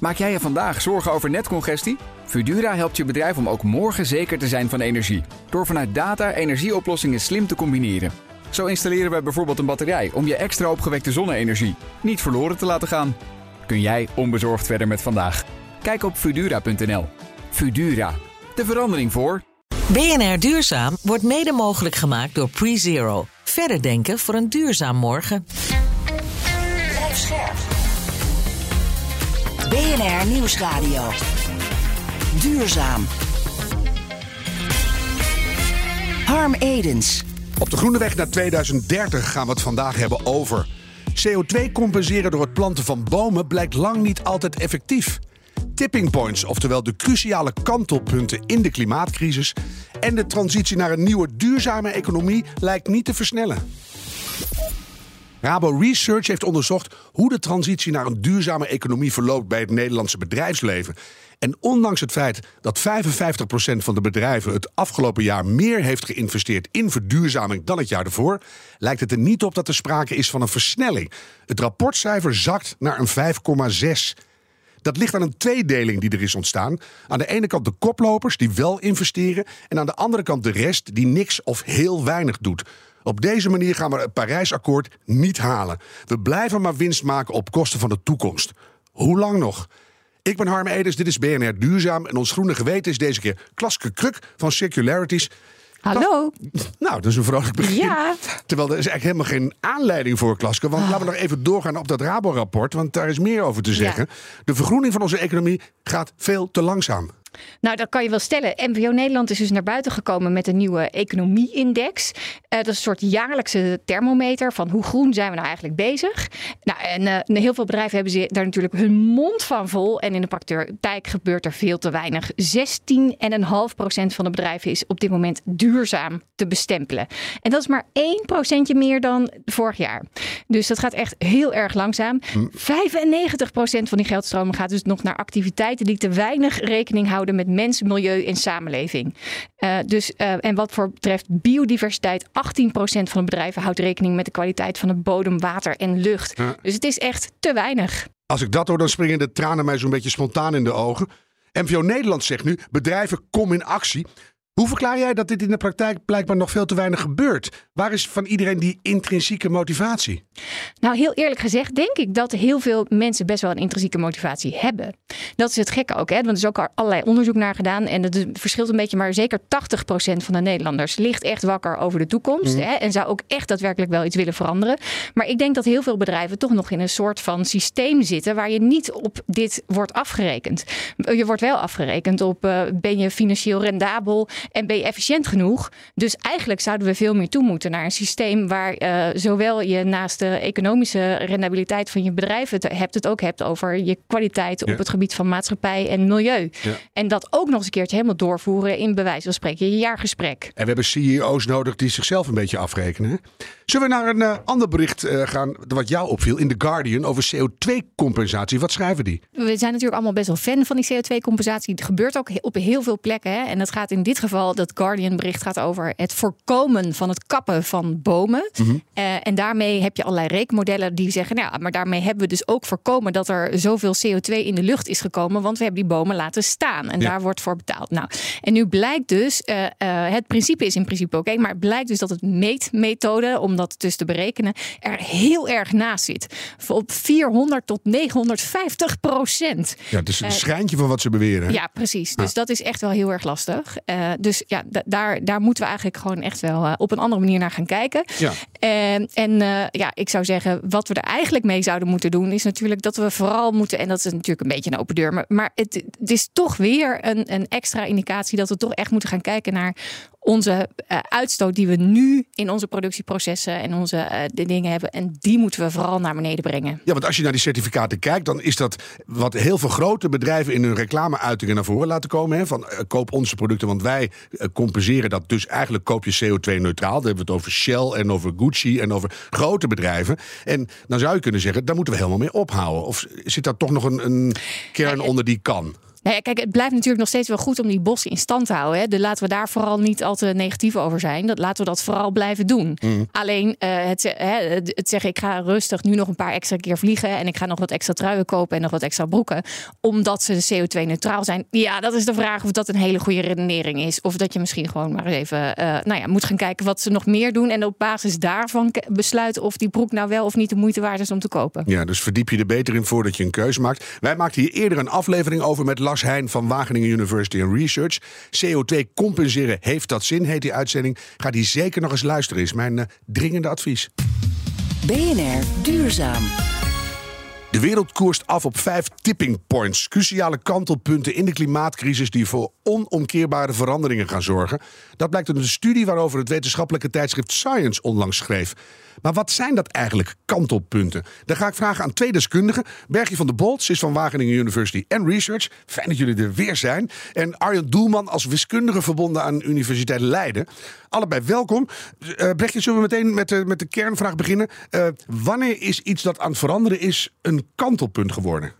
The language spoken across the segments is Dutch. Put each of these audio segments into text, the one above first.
Maak jij je vandaag zorgen over netcongestie? Fudura helpt je bedrijf om ook morgen zeker te zijn van energie. Door vanuit data energieoplossingen slim te combineren. Zo installeren we bijvoorbeeld een batterij om je extra opgewekte zonne-energie niet verloren te laten gaan. Kun jij onbezorgd verder met vandaag? Kijk op Fudura.nl. Fudura, de verandering voor. BNR Duurzaam wordt mede mogelijk gemaakt door PreZero. Verder denken voor een duurzaam morgen. BNR Nieuwsradio. Duurzaam. Harm Edens. Op de groene weg naar 2030 gaan we het vandaag hebben over. CO2 compenseren door het planten van bomen blijkt lang niet altijd effectief. Tipping points, oftewel de cruciale kantelpunten in de klimaatcrisis. En de transitie naar een nieuwe duurzame economie lijkt niet te versnellen. Rabo Research heeft onderzocht hoe de transitie naar een duurzame economie verloopt bij het Nederlandse bedrijfsleven. En ondanks het feit dat 55% van de bedrijven het afgelopen jaar meer heeft geïnvesteerd in verduurzaming dan het jaar ervoor, lijkt het er niet op dat er sprake is van een versnelling. Het rapportcijfer zakt naar een 5,6. Dat ligt aan een tweedeling die er is ontstaan. Aan de ene kant de koplopers die wel investeren en aan de andere kant de rest die niks of heel weinig doet. Op deze manier gaan we het Parijsakkoord niet halen. We blijven maar winst maken op kosten van de toekomst. Hoe lang nog? Ik ben Harm Edens, dit is BNR Duurzaam. En ons groene geweten is deze keer Klaske Kruk van Circularities. Hallo. Nou, dat is een vrolijk begin. Ja. Terwijl er is eigenlijk helemaal geen aanleiding voor, Klaske. Want laten we nog even doorgaan op dat Rabo-rapport. Want daar is meer over te zeggen. De vergroening van onze economie gaat veel te langzaam. Nou, dat kan je wel stellen. MVO Nederland is dus naar buiten gekomen met een nieuwe economie-index. Eh, dat is een soort jaarlijkse thermometer van hoe groen zijn we nou eigenlijk bezig. Nou, en eh, heel veel bedrijven hebben ze daar natuurlijk hun mond van vol. En in de praktijk gebeurt er veel te weinig. 16,5% van de bedrijven is op dit moment duurzaam te bestempelen. En dat is maar 1% meer dan vorig jaar. Dus dat gaat echt heel erg langzaam. 95% van die geldstromen gaat dus nog naar activiteiten die te weinig rekening houden met mens, milieu en samenleving. Uh, dus, uh, en wat voor betreft biodiversiteit, 18% van de bedrijven houdt rekening met de kwaliteit van de bodem, water en lucht. Dus het is echt te weinig. Als ik dat hoor, dan springen de tranen mij zo'n beetje spontaan in de ogen. MVO Nederland zegt nu: bedrijven, kom in actie. Hoe verklaar jij dat dit in de praktijk blijkbaar nog veel te weinig gebeurt? Waar is van iedereen die intrinsieke motivatie? Nou, heel eerlijk gezegd, denk ik dat heel veel mensen best wel een intrinsieke motivatie hebben. Dat is het gekke ook, hè? want er is ook al allerlei onderzoek naar gedaan. En het verschilt een beetje, maar zeker 80% van de Nederlanders ligt echt wakker over de toekomst. Hè? En zou ook echt daadwerkelijk wel iets willen veranderen. Maar ik denk dat heel veel bedrijven toch nog in een soort van systeem zitten waar je niet op dit wordt afgerekend. Je wordt wel afgerekend op uh, ben je financieel rendabel en ben je efficiënt genoeg. Dus eigenlijk zouden we veel meer toe moeten naar een systeem waar uh, zowel je naast de economische rendabiliteit van je bedrijf het hebt, het ook hebt over je kwaliteit Ja. op het gebied van maatschappij en milieu. Ja. En dat ook nog eens een keertje helemaal doorvoeren in bewijs van spreken je jaargesprek. En we hebben CEO's nodig die zichzelf een beetje afrekenen. Zullen we naar een eh, ander bericht eh, gaan, wat jou opviel, in The Guardian over CO2-compensatie? Wat schrijven die? We zijn natuurlijk allemaal best wel fan van die CO2-compensatie. Het gebeurt ook op heel veel plekken. Hè? En het gaat in dit geval, dat Guardian-bericht gaat over het voorkomen van het kappen van bomen. Eh, en daarmee heb je allerlei rekenmodellen die zeggen, nou, ja, maar daarmee hebben we dus ook voorkomen dat er zoveel CO2 in de lucht is gekomen, want we hebben die bomen laten staan. En Ja. daar wordt voor betaald. Nou, en nu blijkt dus, eh, eh, het principe is in principe oké, maar het blijkt dus dat het meetmethode, om dat dus te berekenen, er heel erg naast zit. Op 400 tot 950 procent. Ja, het is een schijntje van wat ze beweren. hè? Ja, precies. Dus dat is echt wel heel erg lastig. Dus ja, da- daar, daar moeten we eigenlijk gewoon echt wel eh, op een andere manier naar gaan kijken. Ja. En, en eh, ja, ik zou zeggen, wat we er eigenlijk mee zouden moeten doen, is natuurlijk dat we vooral moeten, en dat is natuurlijk een beetje een open deur, maar, maar het, het is toch weer een, een extra indicatie dat we toch echt moeten gaan kijken naar onze eh, uitstoot die we nu in onze productieprocessen en onze eh, de dingen hebben. En die moeten we vooral naar beneden brengen. Ja, want als je naar die certificaten kijkt, dan is dat wat heel veel grote bedrijven in hun reclameuitingen naar voren laten komen. Hè, van eh, koop onze producten, want wij compenseren dat. Dus eigenlijk koop je CO2-neutraal. Dan hebben we het over Shell en over Gucci en over grote bedrijven. En dan zou je kunnen zeggen, daar moeten we helemaal mee ophouden. Of zit daar toch nog een, een kern onder die kan? Nou ja, kijk, het blijft natuurlijk nog steeds wel goed om die bossen in stand te houden. Hè. De, laten we daar vooral niet al te negatief over zijn. Dat, laten we dat vooral blijven doen. Mm. Alleen uh, het, hè, het zeggen, ik ga rustig nu nog een paar extra keer vliegen. En ik ga nog wat extra truien kopen en nog wat extra broeken. Omdat ze CO2-neutraal zijn. Ja, dat is de vraag of dat een hele goede redenering is. Of dat je misschien gewoon maar even uh, nou ja, moet gaan kijken wat ze nog meer doen. En op basis daarvan besluiten of die broek nou wel of niet de moeite waard is om te kopen. Ja, dus verdiep je er beter in voordat je een keuze maakt. Wij maakten hier eerder een aflevering over met Lars Heijn van Wageningen University and Research. CO2 compenseren, heeft dat zin, heet die uitzending. Ga die zeker nog eens luisteren, is mijn uh, dringende advies. BNR Duurzaam. De wereld koerst af op vijf tipping points. Cruciale kantelpunten in de klimaatcrisis die voor onomkeerbare veranderingen gaan zorgen. Dat blijkt uit een studie waarover het wetenschappelijke tijdschrift Science onlangs schreef. Maar wat zijn dat eigenlijk, kantelpunten? Daar ga ik vragen aan twee deskundigen. Bergje van der Bolts is van Wageningen University Research. Fijn dat jullie er weer zijn. En Arjen Doelman als wiskundige verbonden aan Universiteit Leiden. Allebei welkom. Uh, Brechtje, zullen we meteen met de, met de kernvraag beginnen? Uh, wanneer is iets dat aan het veranderen is een kantelpunt geworden?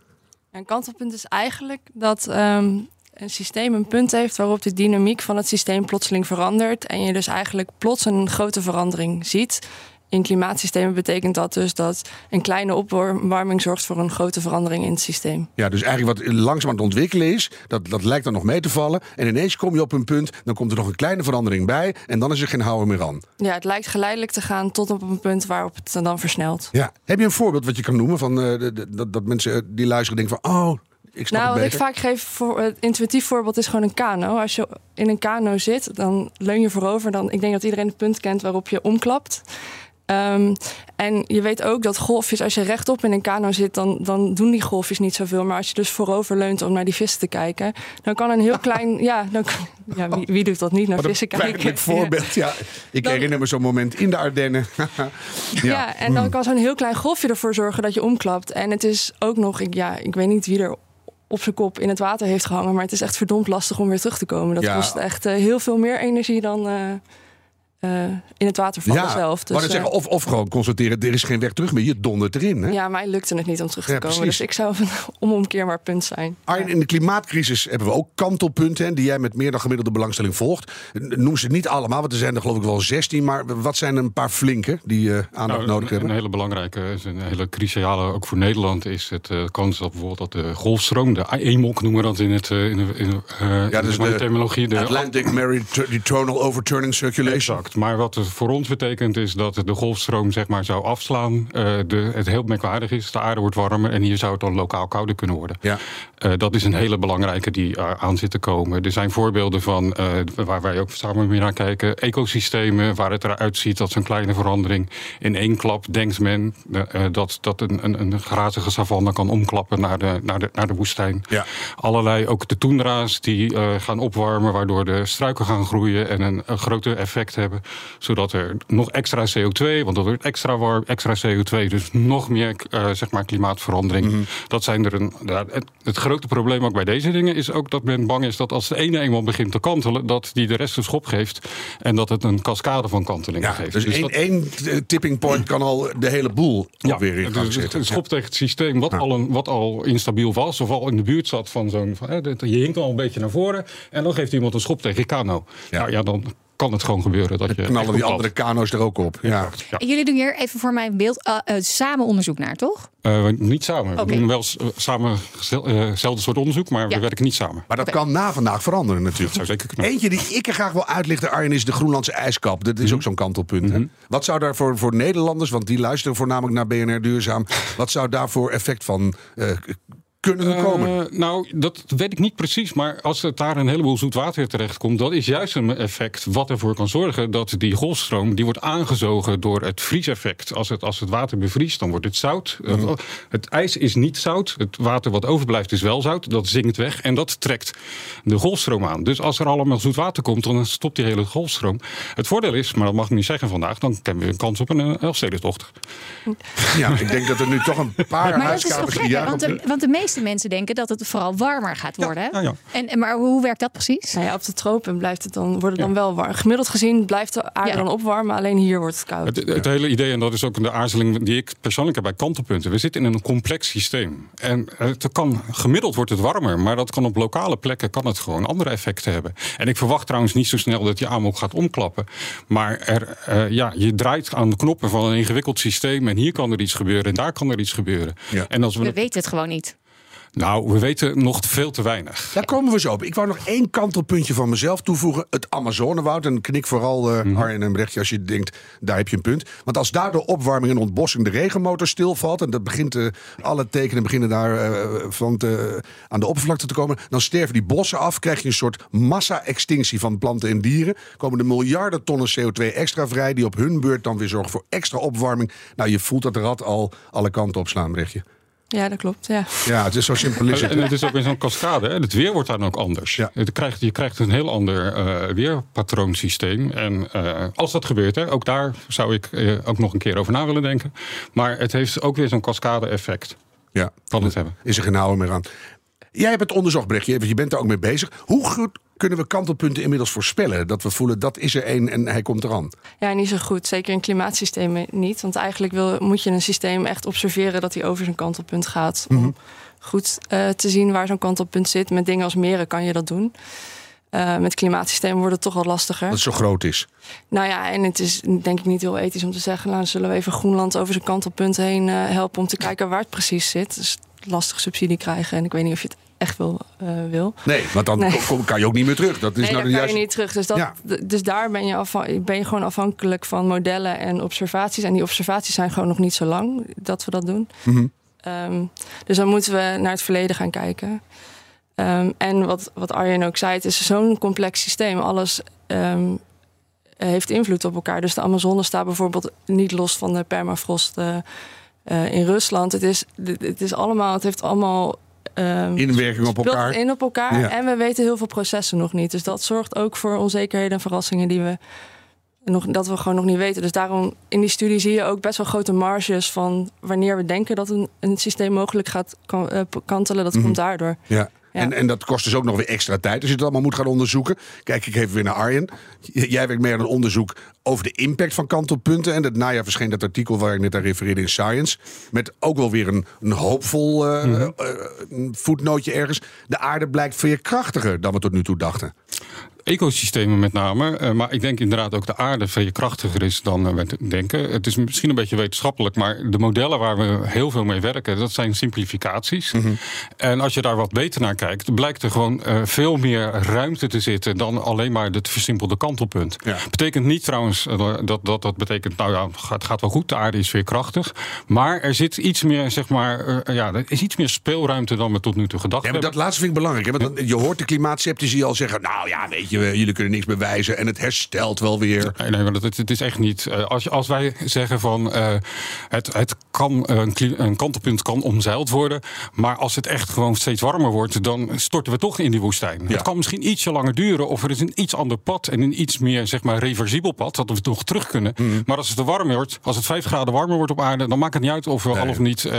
Een kantelpunt is eigenlijk dat um, een systeem een punt heeft waarop de dynamiek van het systeem plotseling verandert. En je dus eigenlijk plots een grote verandering ziet. In klimaatsystemen betekent dat dus dat een kleine opwarming zorgt voor een grote verandering in het systeem. Ja, dus eigenlijk wat langzaam aan het ontwikkelen is, dat, dat lijkt dan nog mee te vallen. En ineens kom je op een punt, dan komt er nog een kleine verandering bij. En dan is er geen houden meer aan. Ja, het lijkt geleidelijk te gaan tot op een punt waarop het dan versnelt. Ja. Heb je een voorbeeld wat je kan noemen van uh, dat, dat mensen die luisteren denken van, oh, ik snap nou, het wat ik vaak geef voor het intuïtief voorbeeld is gewoon een kano. Als je in een kano zit, dan leun je voorover. Dan, ik denk dat iedereen het punt kent waarop je omklapt. Um, en je weet ook dat golfjes, als je rechtop in een kano zit, dan, dan doen die golfjes niet zoveel. Maar als je dus voorover leunt om naar die vissen te kijken, dan kan een heel klein. Ja, dan, ja wie, wie, doet dat niet naar Wat vissen een kijken? Een voorbeeld, ja. Ik dan, herinner me zo'n moment in de Ardennen. ja. ja. en dan kan zo'n heel klein golfje ervoor zorgen dat je omklapt. En het is ook nog, ik, ja, ik weet niet wie er op zijn kop in het water heeft gehangen. Maar het is echt verdomd lastig om weer terug te komen. Dat Ja. kost echt uh, heel veel meer energie dan uh, uh, in het water vallen Ja, zelf. Dus, maar dan eh, zeggen, of, of gewoon constateren, er is geen weg terug meer. Je dondert erin. Hè? ja, mij lukte het niet om terug te Ja, komen. precies. Dus ik zou een onomkeerbaar punt zijn. Arjen, in de klimaatcrisis hebben we ook kantelpunten hè, die jij met meer dan gemiddelde belangstelling volgt. Noem ze niet allemaal, want er zijn er geloof ik wel 16. Maar wat zijn een paar flinke die eh, aandacht Nou, nodig een, hebben? Een hele belangrijke, is een hele cruciale, ook voor Nederland, is het eh, kans dat bijvoorbeeld dat de golfstroom, de EMOC noemen we dat in, het, eh, in de, in de, eh, in dus de de terminologie. De Atlantic Meridional Overturning Circulation. Exact. Maar wat het voor ons betekent is dat de golfstroom zeg maar, zou afslaan. Eh, de, het heel merkwaardig is, de aarde wordt warmer en hier zou het dan lokaal kouder kunnen worden. Ja. Eh, dat is een hele belangrijke die uh, aan zit te komen. Er zijn voorbeelden van, waar wij ook samen mee naar kijken, ecosystemen waar het eruit ziet dat zo'n kleine verandering in één klap, denkt men, dat, dat een, een, een grazige savanne kan omklappen naar de, naar de, naar de woestijn. Ja. Allerlei, ook de toendra's die gaan opwarmen, waardoor de struiken gaan groeien en een, een groter effect hebben, zodat er nog extra CO2, want dat wordt extra warm, extra CO2, dus nog meer uh, zeg maar klimaatverandering. Mhm. Mm -hmm. Dat zijn er een. Ja, het, het, grote probleem ook bij deze dingen is ook dat men bang is dat als de ene eenmaal begint te kantelen, dat die de rest een schop geeft en dat het een cascade van kantelingen Ja, geeft. dus één, dat, één tipping point kan al de hele boel ja, weer in gang dus zetten. het schop tegen het systeem wat, al een, wat al instabiel was, of al in de buurt zat van zo'n. Je hinkt al een beetje naar voren en dan geeft iemand een schop tegen je kano. Ja, ja dan kan het gewoon gebeuren dat je. knallen die andere kano's er ook op. Ja. Jullie doen hier even voor mijn beeld uh, uh, samen onderzoek naar, toch? Eh, niet samen. We doen wel eh, samen eh, hetzelfde soort onderzoek, maar Ja. we werken niet samen. Maar dat kan na vandaag veranderen natuurlijk. zou zeker kunnen. Eentje die ik er graag wil uitlichten, Arjen, is de Groenlandse ijskap. Dat is Mhm. ook zo'n kantelpunt. hè? Wat zou daar voor, voor Nederlanders, want die luisteren voornamelijk naar BNR Duurzaam... wat zou daar voor effect van eh, kunnen komen? Eh, nou, dat weet ik niet precies. Maar als het daar een heleboel zoetwater terechtkomt, dat is juist een effect wat ervoor kan zorgen dat die golfstroom die wordt aangezogen door het vrieseffect. Als het, als het water bevriest, dan wordt het zout. Uh, Het ijs is niet zout. Het water wat overblijft is wel zout. Dat zinkt weg en dat trekt de golfstroom aan. Dus als er allemaal zoet water komt, dan stopt die hele golfstroom. Het voordeel is, maar dat mag ik niet zeggen vandaag, dan hebben we een kans op een uh, Elfstedentocht. Ja, ik denk dat er nu toch een paar Maar dat is toch huiskamers... gek, hè? Ja, want, de, want de meeste meeste mensen denken dat het vooral warmer gaat worden. ja, ja. En, en, maar hoe werkt dat precies? Nou ja, op de tropen blijft het dan, wordt het dan wel warm. Gemiddeld gezien blijft de aarde Ja. dan opwarmen, alleen hier wordt het koud. Het, het hele idee, en dat is ook de aarzeling die ik persoonlijk heb bij kantelpunten. We zitten in een complex systeem. En het kan, gemiddeld wordt het warmer, maar dat kan op lokale plekken kan het gewoon andere effecten hebben. En ik verwacht trouwens niet zo snel dat je amok gaat omklappen. Maar er, eh, ja, je draait aan de knoppen van een ingewikkeld systeem. En hier kan er iets gebeuren en daar kan er iets gebeuren. Ja. En als we, We weten het gewoon niet. Nou, we weten nog veel te weinig. Daar komen we zo op. Ik wou nog één kantelpuntje van mezelf toevoegen. Het Amazonewoud. En knik vooral eh Arjen en Brechtje als je denkt, daar heb je een punt. Want als daar door opwarming en ontbossing de regenmotor stilvalt... en dat begint, eh, alle tekenen beginnen daar eh, van te, aan de oppervlakte te komen... dan sterven die bossen af, krijg je een soort massa-extinctie van planten en dieren. Komen er miljarden tonnen CO2 extra vrij... die op hun beurt dan weer zorgen voor extra opwarming. Nou, je voelt dat rad al alle kanten opslaan, Brechtje. Ja, dat klopt. Ja. Ja, het is zo simpel is het. En het is ook weer zo'n cascade. Hè? Het weer wordt dan ook anders. Ja. Je, krijgt, je krijgt een heel ander eh, weerpatroonsysteem. En eh, als dat gebeurt, hè, ook daar zou ik eh, ook nog een keer over na willen denken. Maar het heeft ook weer zo'n cascade-effect. Ja. Kan het hebben. is er geen houden meer aan. Jij hebt het onderzocht, Brechtje. want Je bent er ook mee bezig. Hoe goed kunnen we kantelpunten inmiddels voorspellen? Dat we voelen, dat is er één en hij komt eraan. ja, niet zo goed. Zeker in klimaatsystemen niet. Want eigenlijk wil, moet je een systeem echt observeren dat hij over zijn kantelpunt gaat. Om goed eh, te zien waar zo'n kantelpunt zit. Met dingen als meren kan je dat doen. Eh, met klimaatsystemen wordt het toch wat lastiger. Dat het zo groot is. Nou ja, en het is denk ik niet heel ethisch om te zeggen... nou, zullen we even Groenland over zijn kantelpunt heen eh, helpen... om te kijken waar het precies zit. Dus lastig subsidie krijgen. En ik weet niet of je het echt wil. eh, wil. Nee, want dan Nee. kom- kan je ook niet meer terug. Dat is Nee, nou de kan je niet terug. Dus, dat, Ja. dus daar ben je, ben je gewoon afhankelijk van modellen en observaties. En die observaties zijn gewoon nog niet zo lang dat we dat doen. Mhm. Ehm, dus dan moeten we naar het verleden gaan kijken. Ehm, en wat, wat Arjen ook zei, het is zo'n complex systeem. Alles ehm, heeft invloed op elkaar. Dus de Amazone staat bijvoorbeeld niet los van de permafrost eh, eh, in Rusland. Het, is, het, is allemaal, het heeft allemaal... ehm, Inwerking op elkaar. in op elkaar. Ja. En we weten heel veel processen nog niet. Dus dat zorgt ook voor onzekerheden en verrassingen die we nog, dat we gewoon nog niet weten. Dus daarom in die studie zie je ook best wel grote marges van wanneer we denken dat een, een systeem mogelijk gaat kan- eh, kantelen. Dat komt daardoor. Ja. En, en dat kost dus ook nog weer extra tijd als je het allemaal moet gaan onderzoeken. Kijk, ik even weer naar Arjen. Jij werkt mee aan een onderzoek over de impact van kantelpunten. En het najaar verscheen dat artikel waar ik net aan refereerde in Science. Met ook wel weer een, een hoopvol eh, Mhm. eh, een voetnootje ergens. De aarde blijkt veerkrachtiger dan we tot nu toe dachten. Ecosystemen met name. eh, maar ik denk inderdaad ook de aarde veel krachtiger is dan eh, we denken. Het is misschien een beetje wetenschappelijk, maar de modellen waar we heel veel mee werken, dat zijn simplificaties. En als je daar wat beter naar kijkt, blijkt er gewoon eh, veel meer ruimte te zitten dan alleen maar het versimpelde kantelpunt. Ja. Betekent niet trouwens dat, dat dat betekent, nou ja, het gaat wel goed, de aarde is weer krachtig. Maar er zit iets meer, zeg maar, ja, er is iets meer speelruimte dan we tot nu toe gedacht Ja, maar hebben. dat laatste vind ik belangrijk. Hè? Want je hoort de klimaatceptici al zeggen... nou ja, weet je, jullie kunnen niks bewijzen... en het herstelt wel weer. Nee, nee, maar dat, het is echt niet. eh, Als, je- als wij zeggen van eh, het, het kan, eh, een, een kantelpunt kan omzeild worden. Maar als het echt gewoon steeds warmer wordt, dan storten we toch in die woestijn. Ja. Het kan misschien ietsje langer duren. Of er is een iets ander pad en een iets meer zeg maar, reversibel pad. Dat we nog terug kunnen. Mhm. Maar als het te warm wordt, als het 5 graden warmer wordt op aarde, dan maakt het niet uit of we al of niet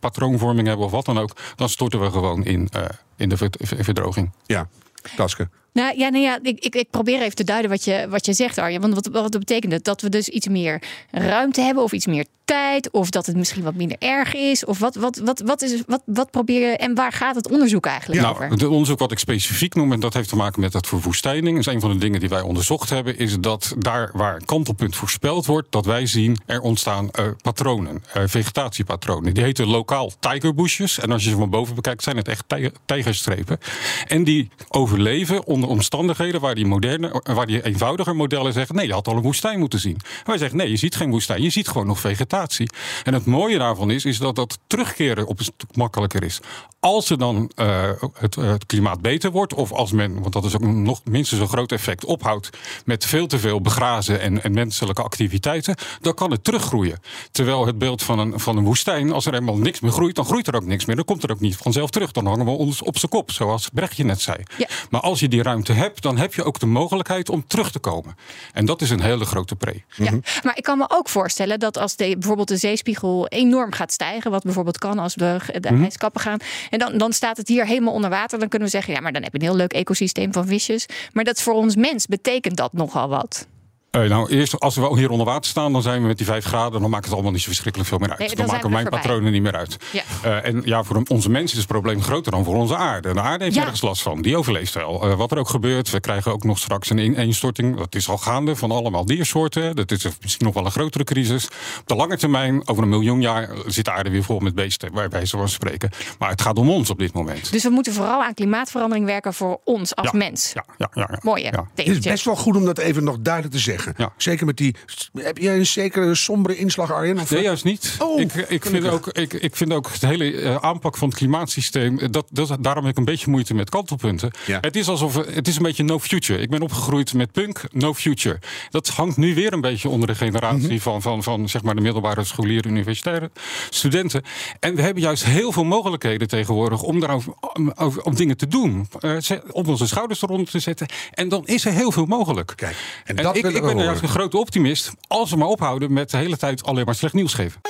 patroonvorming hebben of wat dan ook. Dan storten we gewoon in, in de verd- verdroging. Ja, Taske. Nou ja, nou ja ik, ik, ik probeer even te duiden wat je, wat je zegt, Arjen. Want wat, wat betekent het? Dat we dus iets meer ruimte hebben of iets meer tijd? Of dat het misschien wat minder erg is? Of wat, wat, wat, wat, is, wat, wat probeer je en waar gaat het onderzoek eigenlijk over? Nou, het onderzoek wat ik specifiek noem, en dat heeft te maken met dat verwoestijning, is een van de dingen die wij onderzocht hebben, is dat daar waar een kantelpunt voorspeld wordt, dat wij zien er ontstaan eh, patronen, eh, vegetatiepatronen. Die heten lokaal tigerbushes. En als je ze van boven bekijkt, zijn het echt tij- tijgerstrepen. En die overleven onder omstandigheden waar die, moderne, waar die eenvoudiger modellen zeggen: nee, je had al een woestijn moeten zien. Wij zeggen: nee, je ziet geen woestijn, je ziet gewoon nog vegetatie. En het mooie daarvan is, is dat dat terugkeren op een stuk makkelijker is. Als er dan eh, het, eh, het klimaat beter wordt, of als men, want dat is ook nog minstens een groot effect, ophoudt met veel te veel begrazen en, en menselijke activiteiten, dan kan het teruggroeien. Terwijl het beeld van een, van een woestijn, als er helemaal niks meer groeit, dan groeit er ook niks meer. Dan komt er ook niet vanzelf terug. Dan hangen we ons op zijn kop, zoals Brechtje net zei. Ja. Maar als je die ruimte hebt, dan heb je ook de mogelijkheid om terug te komen. En dat is een hele grote pre. Ja, maar ik kan me ook voorstellen dat als de, bijvoorbeeld de zeespiegel enorm gaat stijgen, wat bijvoorbeeld kan als we de Mhm. ijskappen gaan, en dan, dan staat het hier helemaal onder water, dan kunnen we zeggen, ja, maar dan heb je een heel leuk ecosysteem van visjes. Maar dat voor ons mens betekent dat nogal wat. Eh, nou, eerst als we hier onder water staan, dan zijn we met die vijf graden. Dan maakt het allemaal niet zo verschrikkelijk veel meer uit. Nee, dan maken we mijn voorbij. patronen niet meer uit. Ja. Eh, en ja, voor onze mensen is het probleem groter dan voor onze aarde. De aarde heeft Ja. ergens last van. Die overleeft wel. Eh, wat er ook gebeurt, we krijgen ook nog straks een ineenstorting. Dat is al gaande van allemaal diersoorten. Dat is misschien nog wel een grotere crisis. Op de lange termijn, over een miljoen jaar, zit de aarde weer vol met beesten. Waar wij zo van spreken. Maar het gaat om ons op dit moment. Dus we moeten vooral aan klimaatverandering werken voor ons als Ja. mens. Ja, ja, ja. Mooi. Het is best wel goed om dat even nog duidelijk te zeggen. Ja. Zeker met die. Heb jij een zekere sombere inslag, Arjen? Of- Nee, juist niet. Oh, ik, ik, vind ook, ik, ik vind ook de hele eh, aanpak van het klimaatsysteem. eh, Dat, dat, daarom heb ik een beetje moeite met kantelpunten. Ja. Het is alsof het is een beetje no future. Ik ben opgegroeid met punk, no future. Dat hangt nu weer een beetje onder de generatie Mhm. van, van, van zeg maar de middelbare scholieren, universitaire studenten. En we hebben juist heel veel mogelijkheden tegenwoordig om daarover om, om dingen te doen. Eh, ze- om onze schouders eronder te zetten. En dan is er heel veel mogelijk. Kijk, en En dat ik, ben juist een grote optimist. Als we maar ophouden met de hele tijd alleen maar slecht nieuws geven.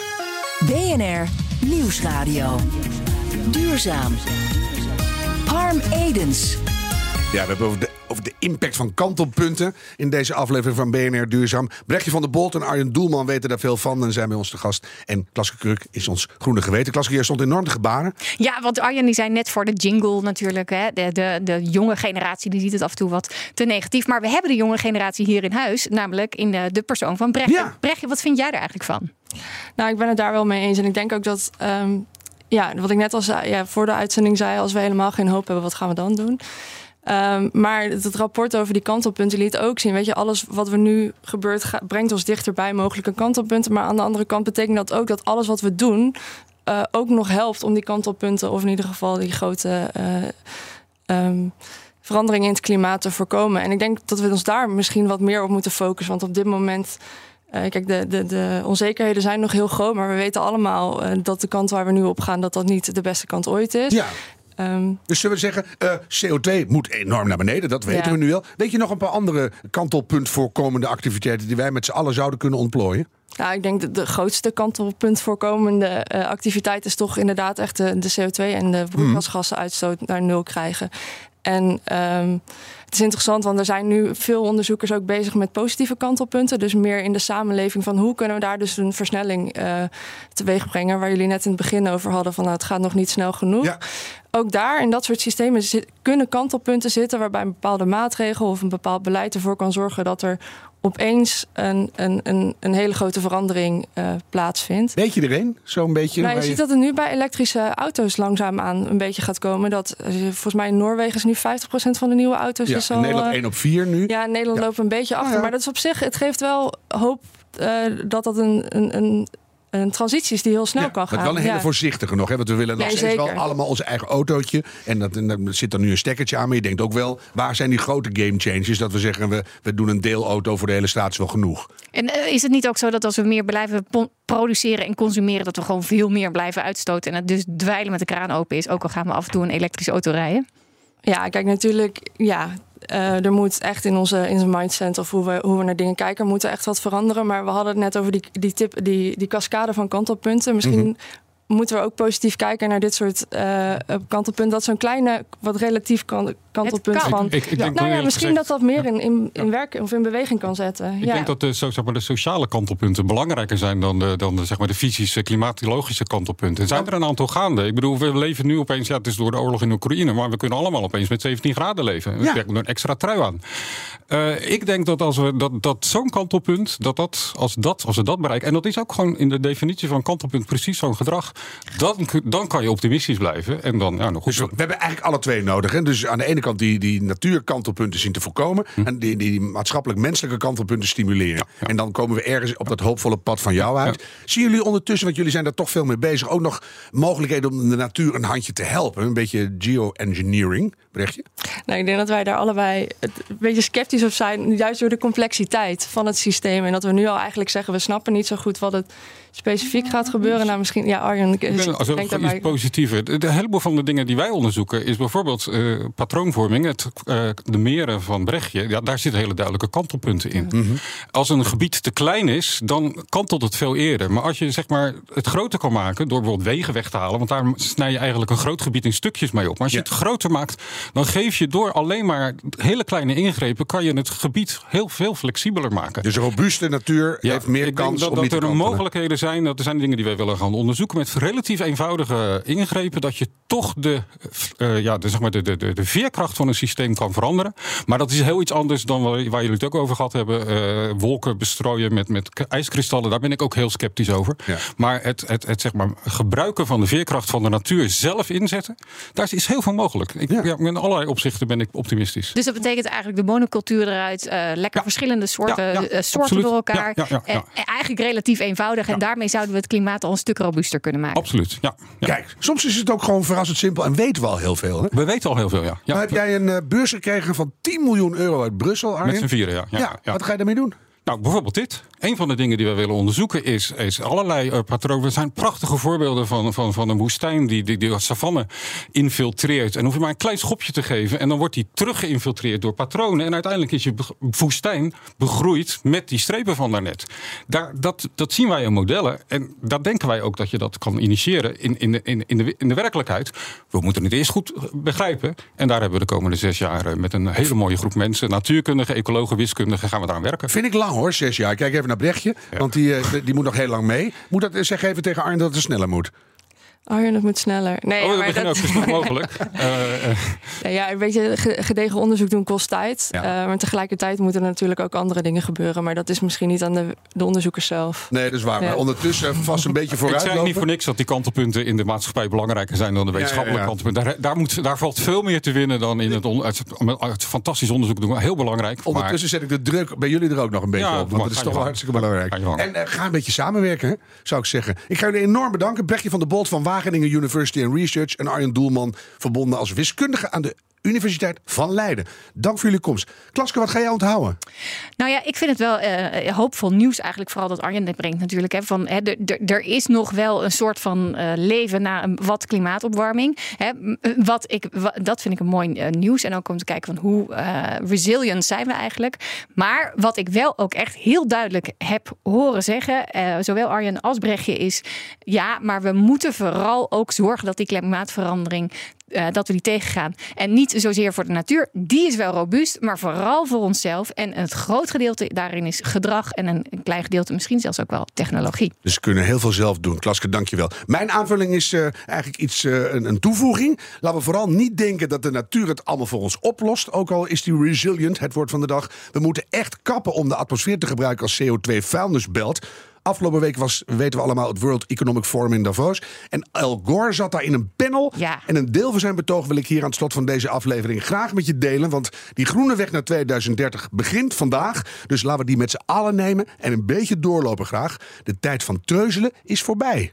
BNR Nieuwsradio. Duurzaam. Harm Edens. Ja, we hebben over de, over de impact van kantelpunten in deze aflevering van BNR Duurzaam. Brechtje van der Bolt en Arjen Doelman weten daar veel van en zijn bij ons te gast. En Klaske Kruk is ons groene geweten. Klaske, jij stond enorm te gebaren. Ja, want Arjen die zei net voor de jingle natuurlijk. Hè, de, de, de jonge generatie die ziet het af en toe wat te negatief. Maar we hebben de jonge generatie hier in huis. Namelijk in de, de persoon van Brechtje. Ja. Brechtje, wat vind jij er eigenlijk van? Nou, ik ben het daar wel mee eens. En ik denk ook dat, ehm, ja, wat ik net al zei, ja, voor de uitzending zei, als we helemaal geen hoop hebben, wat gaan we dan doen? Ehm, maar het, rapport over die kantelpunten liet ook zien, weet je, alles wat er nu gebeurt brengt ons dichterbij mogelijke kantelpunten. Maar aan de andere kant betekent dat ook dat alles wat we doen eh, ook nog helpt om die kantelpunten, of in ieder geval die grote eh, ehm, veranderingen in het klimaat te voorkomen. En ik denk dat we ons daar misschien wat meer op moeten focussen. Want op dit moment eh, kijk, de, de, de onzekerheden zijn nog heel groot, maar we weten allemaal dat de kant waar we nu op gaan, dat dat niet de beste kant ooit is. Ja. Ehm, Dus zullen we zeggen, eh, CO2 moet enorm naar beneden, dat weten Ja. we nu wel. Weet je nog een paar andere kantelpunt voorkomende activiteiten die wij met z'n allen zouden kunnen ontplooien? nou, ik denk dat de grootste kantelpunt voorkomende eh, activiteit is toch inderdaad echt de, de CO2 en de broeikasgassenuitstoot naar nul krijgen. En ehm, het is interessant, want er zijn nu veel onderzoekers ook bezig met positieve kantelpunten. Dus meer in de samenleving van hoe kunnen we daar dus een versnelling eh teweeg brengen. Waar jullie net in het begin over hadden van nou, het gaat nog niet snel genoeg. Ja. Ook daar in dat soort systemen zit- kunnen kantelpunten zitten waarbij een bepaalde maatregel of een bepaald beleid ervoor kan zorgen dat er opeens een, een, een, een hele grote verandering eh, plaatsvindt. Weet je er een? Zo'n beetje. Nou, je ziet dat het nu bij elektrische auto's langzaamaan een beetje gaat komen. Dat, eh, volgens mij in Noorwegen is nu 50% van de nieuwe auto's ja, is in. Nederland eh, 1 op 4 nu. ja, Nederland Ja. loopt een beetje achter. ja. Maar dat is op zich, het geeft wel hoop eh, dat dat een, een, een, een transitie is die heel snel Ja, kan gaan. Maar wel een hele Ja. voorzichtige nog. Hè? Want we willen nog Nee, steeds wel allemaal ons eigen autootje. En dat, en zit dan nu een stekkertje aan. Maar je denkt ook wel, waar zijn die grote game changers? Dat we zeggen, we, we doen een deelauto voor de hele staat is wel genoeg. En eh, is het niet ook zo dat als we meer blijven produceren en consumeren, dat we gewoon veel meer blijven uitstoten en het dus dweilen met de kraan open is, ook al gaan we af en toe een elektrische auto rijden? Ja, kijk, natuurlijk, ja. Eh, er moet echt in onze, in onze mindset of hoe we, hoe we naar dingen kijken, moet er echt wat veranderen. Maar we hadden het net over die, die, tip, die, die cascade van kantelpunten. Misschien moeten we ook positief kijken naar dit soort eh kantelpunten. Dat zo'n kleine, wat relatief kan, kantelpunt kan. van. Ik, ik denk nou ja, misschien gezegd- dat dat meer in, in, in werk of in beweging kan zetten. Ik ja. denk dat de, zo, zeg maar, de sociale kantelpunten belangrijker zijn dan de, dan de, zeg maar, de fysische, klimatologische kantelpunten. Er zijn er een aantal gaande. Ik bedoel, we leven nu opeens, ja, het is door de oorlog in Oekraïne, maar we kunnen allemaal opeens met 17 graden leven. We Ja. krijgen er een extra trui aan. Eh, ik denk dat als we dat, dat zo'n kantelpunt, dat dat, als, dat, als we dat bereiken, en dat is ook gewoon in de definitie van kantelpunt precies zo'n gedrag, dan, dan kan je optimistisch blijven. En dan, ja, nog Dus goed. we hebben eigenlijk alle twee nodig. Hè? Dus aan de ene kant die, die natuurkantelpunten zien te voorkomen. En die, die maatschappelijk-menselijke kantelpunten stimuleren. En dan komen we ergens op dat hoopvolle pad van jou uit. Zien jullie ondertussen, want jullie zijn daar toch veel mee bezig, ook nog mogelijkheden om de natuur een handje te helpen? Een beetje geoengineering, Brechtje? Nou, ik denk dat wij daar allebei het- een beetje sceptisch op zijn. Juist door de complexiteit van het systeem. En dat we nu al eigenlijk zeggen, we snappen niet zo goed wat het specifiek gaat gebeuren. Nou, misschien, ja, Arjen, ik ben als denk iets positiever. De, heleboel van de dingen die wij onderzoeken is bijvoorbeeld uh, patroonvorming. Het, uh, de meren van Brechtje, ja, daar zitten hele duidelijke kantelpunten in. Mhm. Als een gebied te klein is, dan kantelt het veel eerder. Maar als je zeg maar, het groter kan maken door bijvoorbeeld wegen weg te halen, want daar snij je eigenlijk een groot gebied in stukjes mee op. Maar als je het groter maakt, dan geef je door alleen maar hele kleine ingrepen, kan je het gebied heel veel flexibeler maken. Dus robuuste natuur heeft meer kans dat, om dat er mogelijkheden zijn. Dat er zijn dingen die wij willen gaan onderzoeken met relatief eenvoudige ingrepen, dat je toch de, uh, ja, de, zeg maar de, de, de, veerkracht van een systeem kan veranderen. Maar dat is heel iets anders dan waar, waar jullie het ook over gehad hebben. Uh, wolken bestrooien met, met ijskristallen, daar ben ik ook heel sceptisch over. Maar het, het, het zeg maar, gebruiken van de veerkracht van de natuur zelf inzetten, daar is heel veel mogelijk. Ik, ja. in allerlei opzichten ben ik optimistisch. Dus dat betekent eigenlijk de monocultuur eruit, uh, lekker verschillende soorten, soorten door elkaar. En, eigenlijk relatief eenvoudig. En daarmee zouden we het klimaat al een stuk robuuster kunnen maken. Absoluut, ja. Kijk, soms is het ook gewoon verrassend simpel en weten we al heel veel. Hè? We weten al heel veel, ja. ja. heb jij een uh, beurs gekregen van 10 miljoen euro uit Brussel, Arjen? Met z'n vieren, ja. ja. Wat ga je daarmee doen? Nou, bijvoorbeeld dit. Een van de dingen die we willen onderzoeken is, is allerlei uh, patronen. Er zijn prachtige voorbeelden van, van, van een woestijn die, die, die savanne infiltreert. En hoef je maar een klein schopje te geven. En dan wordt die teruggeïnfiltreerd door patronen. En uiteindelijk is je woestijn begroeid met die strepen van daarnet. Daar, dat, dat zien wij in modellen. En daar denken wij ook dat je dat kan initiëren in, in, de, in, in, de, in de werkelijkheid. We moeten het eerst goed begrijpen. En daar hebben we de komende zes jaar met een hele mooie groep mensen, natuurkundigen, ecologen, wiskundigen, gaan we daar aan werken. Vind ik lang hoor, zes jaar. Kijk even naar Brechtje, want die, eh, die moet nog heel lang mee. Moet dat, zeg even tegen Arjen dat het sneller moet. Arjen, het moet sneller. Nee, oh, maar dat ook zo mogelijk. uh, ja, een beetje gedegen onderzoek doen kost tijd. Uh, maar tegelijkertijd moeten er natuurlijk ook andere dingen gebeuren. Maar dat is misschien niet aan de, de onderzoekers zelf. Nee, dat is waar. Maar ondertussen vast een beetje vooruit. Ik zei niet voor niks dat die kantelpunten in de maatschappij belangrijker zijn dan de wetenschappelijke kantelpunten. Daar, daar, moet, daar valt veel meer te winnen dan in het, het, het fantastisch onderzoek doen. Heel belangrijk. Ondertussen zet ik de druk bij jullie er ook nog een beetje op. Want dat is toch wel hartstikke belangrijk. En ga een beetje samenwerken, zou ik zeggen. Ik ga jullie enorm bedanken. Brechtje van de Bolt van Wageningen University and Research en Arjen Doelman, verbonden als wiskundige aan de Universiteit van Leiden. Dank voor jullie komst. Klaske, wat ga jij onthouden? Nou ja, ik vind het wel uh, hoopvol nieuws eigenlijk. Vooral dat Arjen dit brengt natuurlijk. Hè, van, hè, er is nog wel een soort van uh, leven na een wat klimaatopwarming. Hè, wat ik, dat vind ik een mooi uh, nieuws. En ook om te kijken van hoe resilient zijn we eigenlijk. Maar wat ik wel ook echt heel duidelijk heb horen zeggen. zowel Arjen als Brechtje is... ja, maar we moeten vooral ook zorgen dat die klimaatverandering uh, dat we die tegengaan. En niet zozeer voor de natuur, die is wel robuust, maar vooral voor onszelf. En het groot gedeelte daarin is gedrag en een, klein gedeelte misschien zelfs ook wel technologie. Dus we kunnen heel veel zelf doen. Klaske, dankjewel. Mijn aanvulling is uh, eigenlijk iets, uh, een, een, toevoeging. Laten we vooral niet denken dat de natuur het allemaal voor ons oplost. Ook al is die resilient, het woord van de dag. We moeten echt kappen om de atmosfeer te gebruiken als CO2-vuilnisbelt. Afgelopen week was, weten we allemaal, het World Economic Forum in Davos. En Al Gore zat daar in een panel. Ja. En een deel van zijn betoog wil ik hier aan het slot van deze aflevering graag met je delen. Want die groene weg naar 2030 begint vandaag. Dus laten we die met z'n allen nemen en een beetje doorlopen graag. De tijd van treuzelen is voorbij.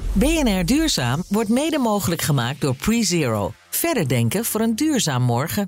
BNR Duurzaam wordt mede mogelijk gemaakt door PreZero. Verder denken voor een duurzaam morgen.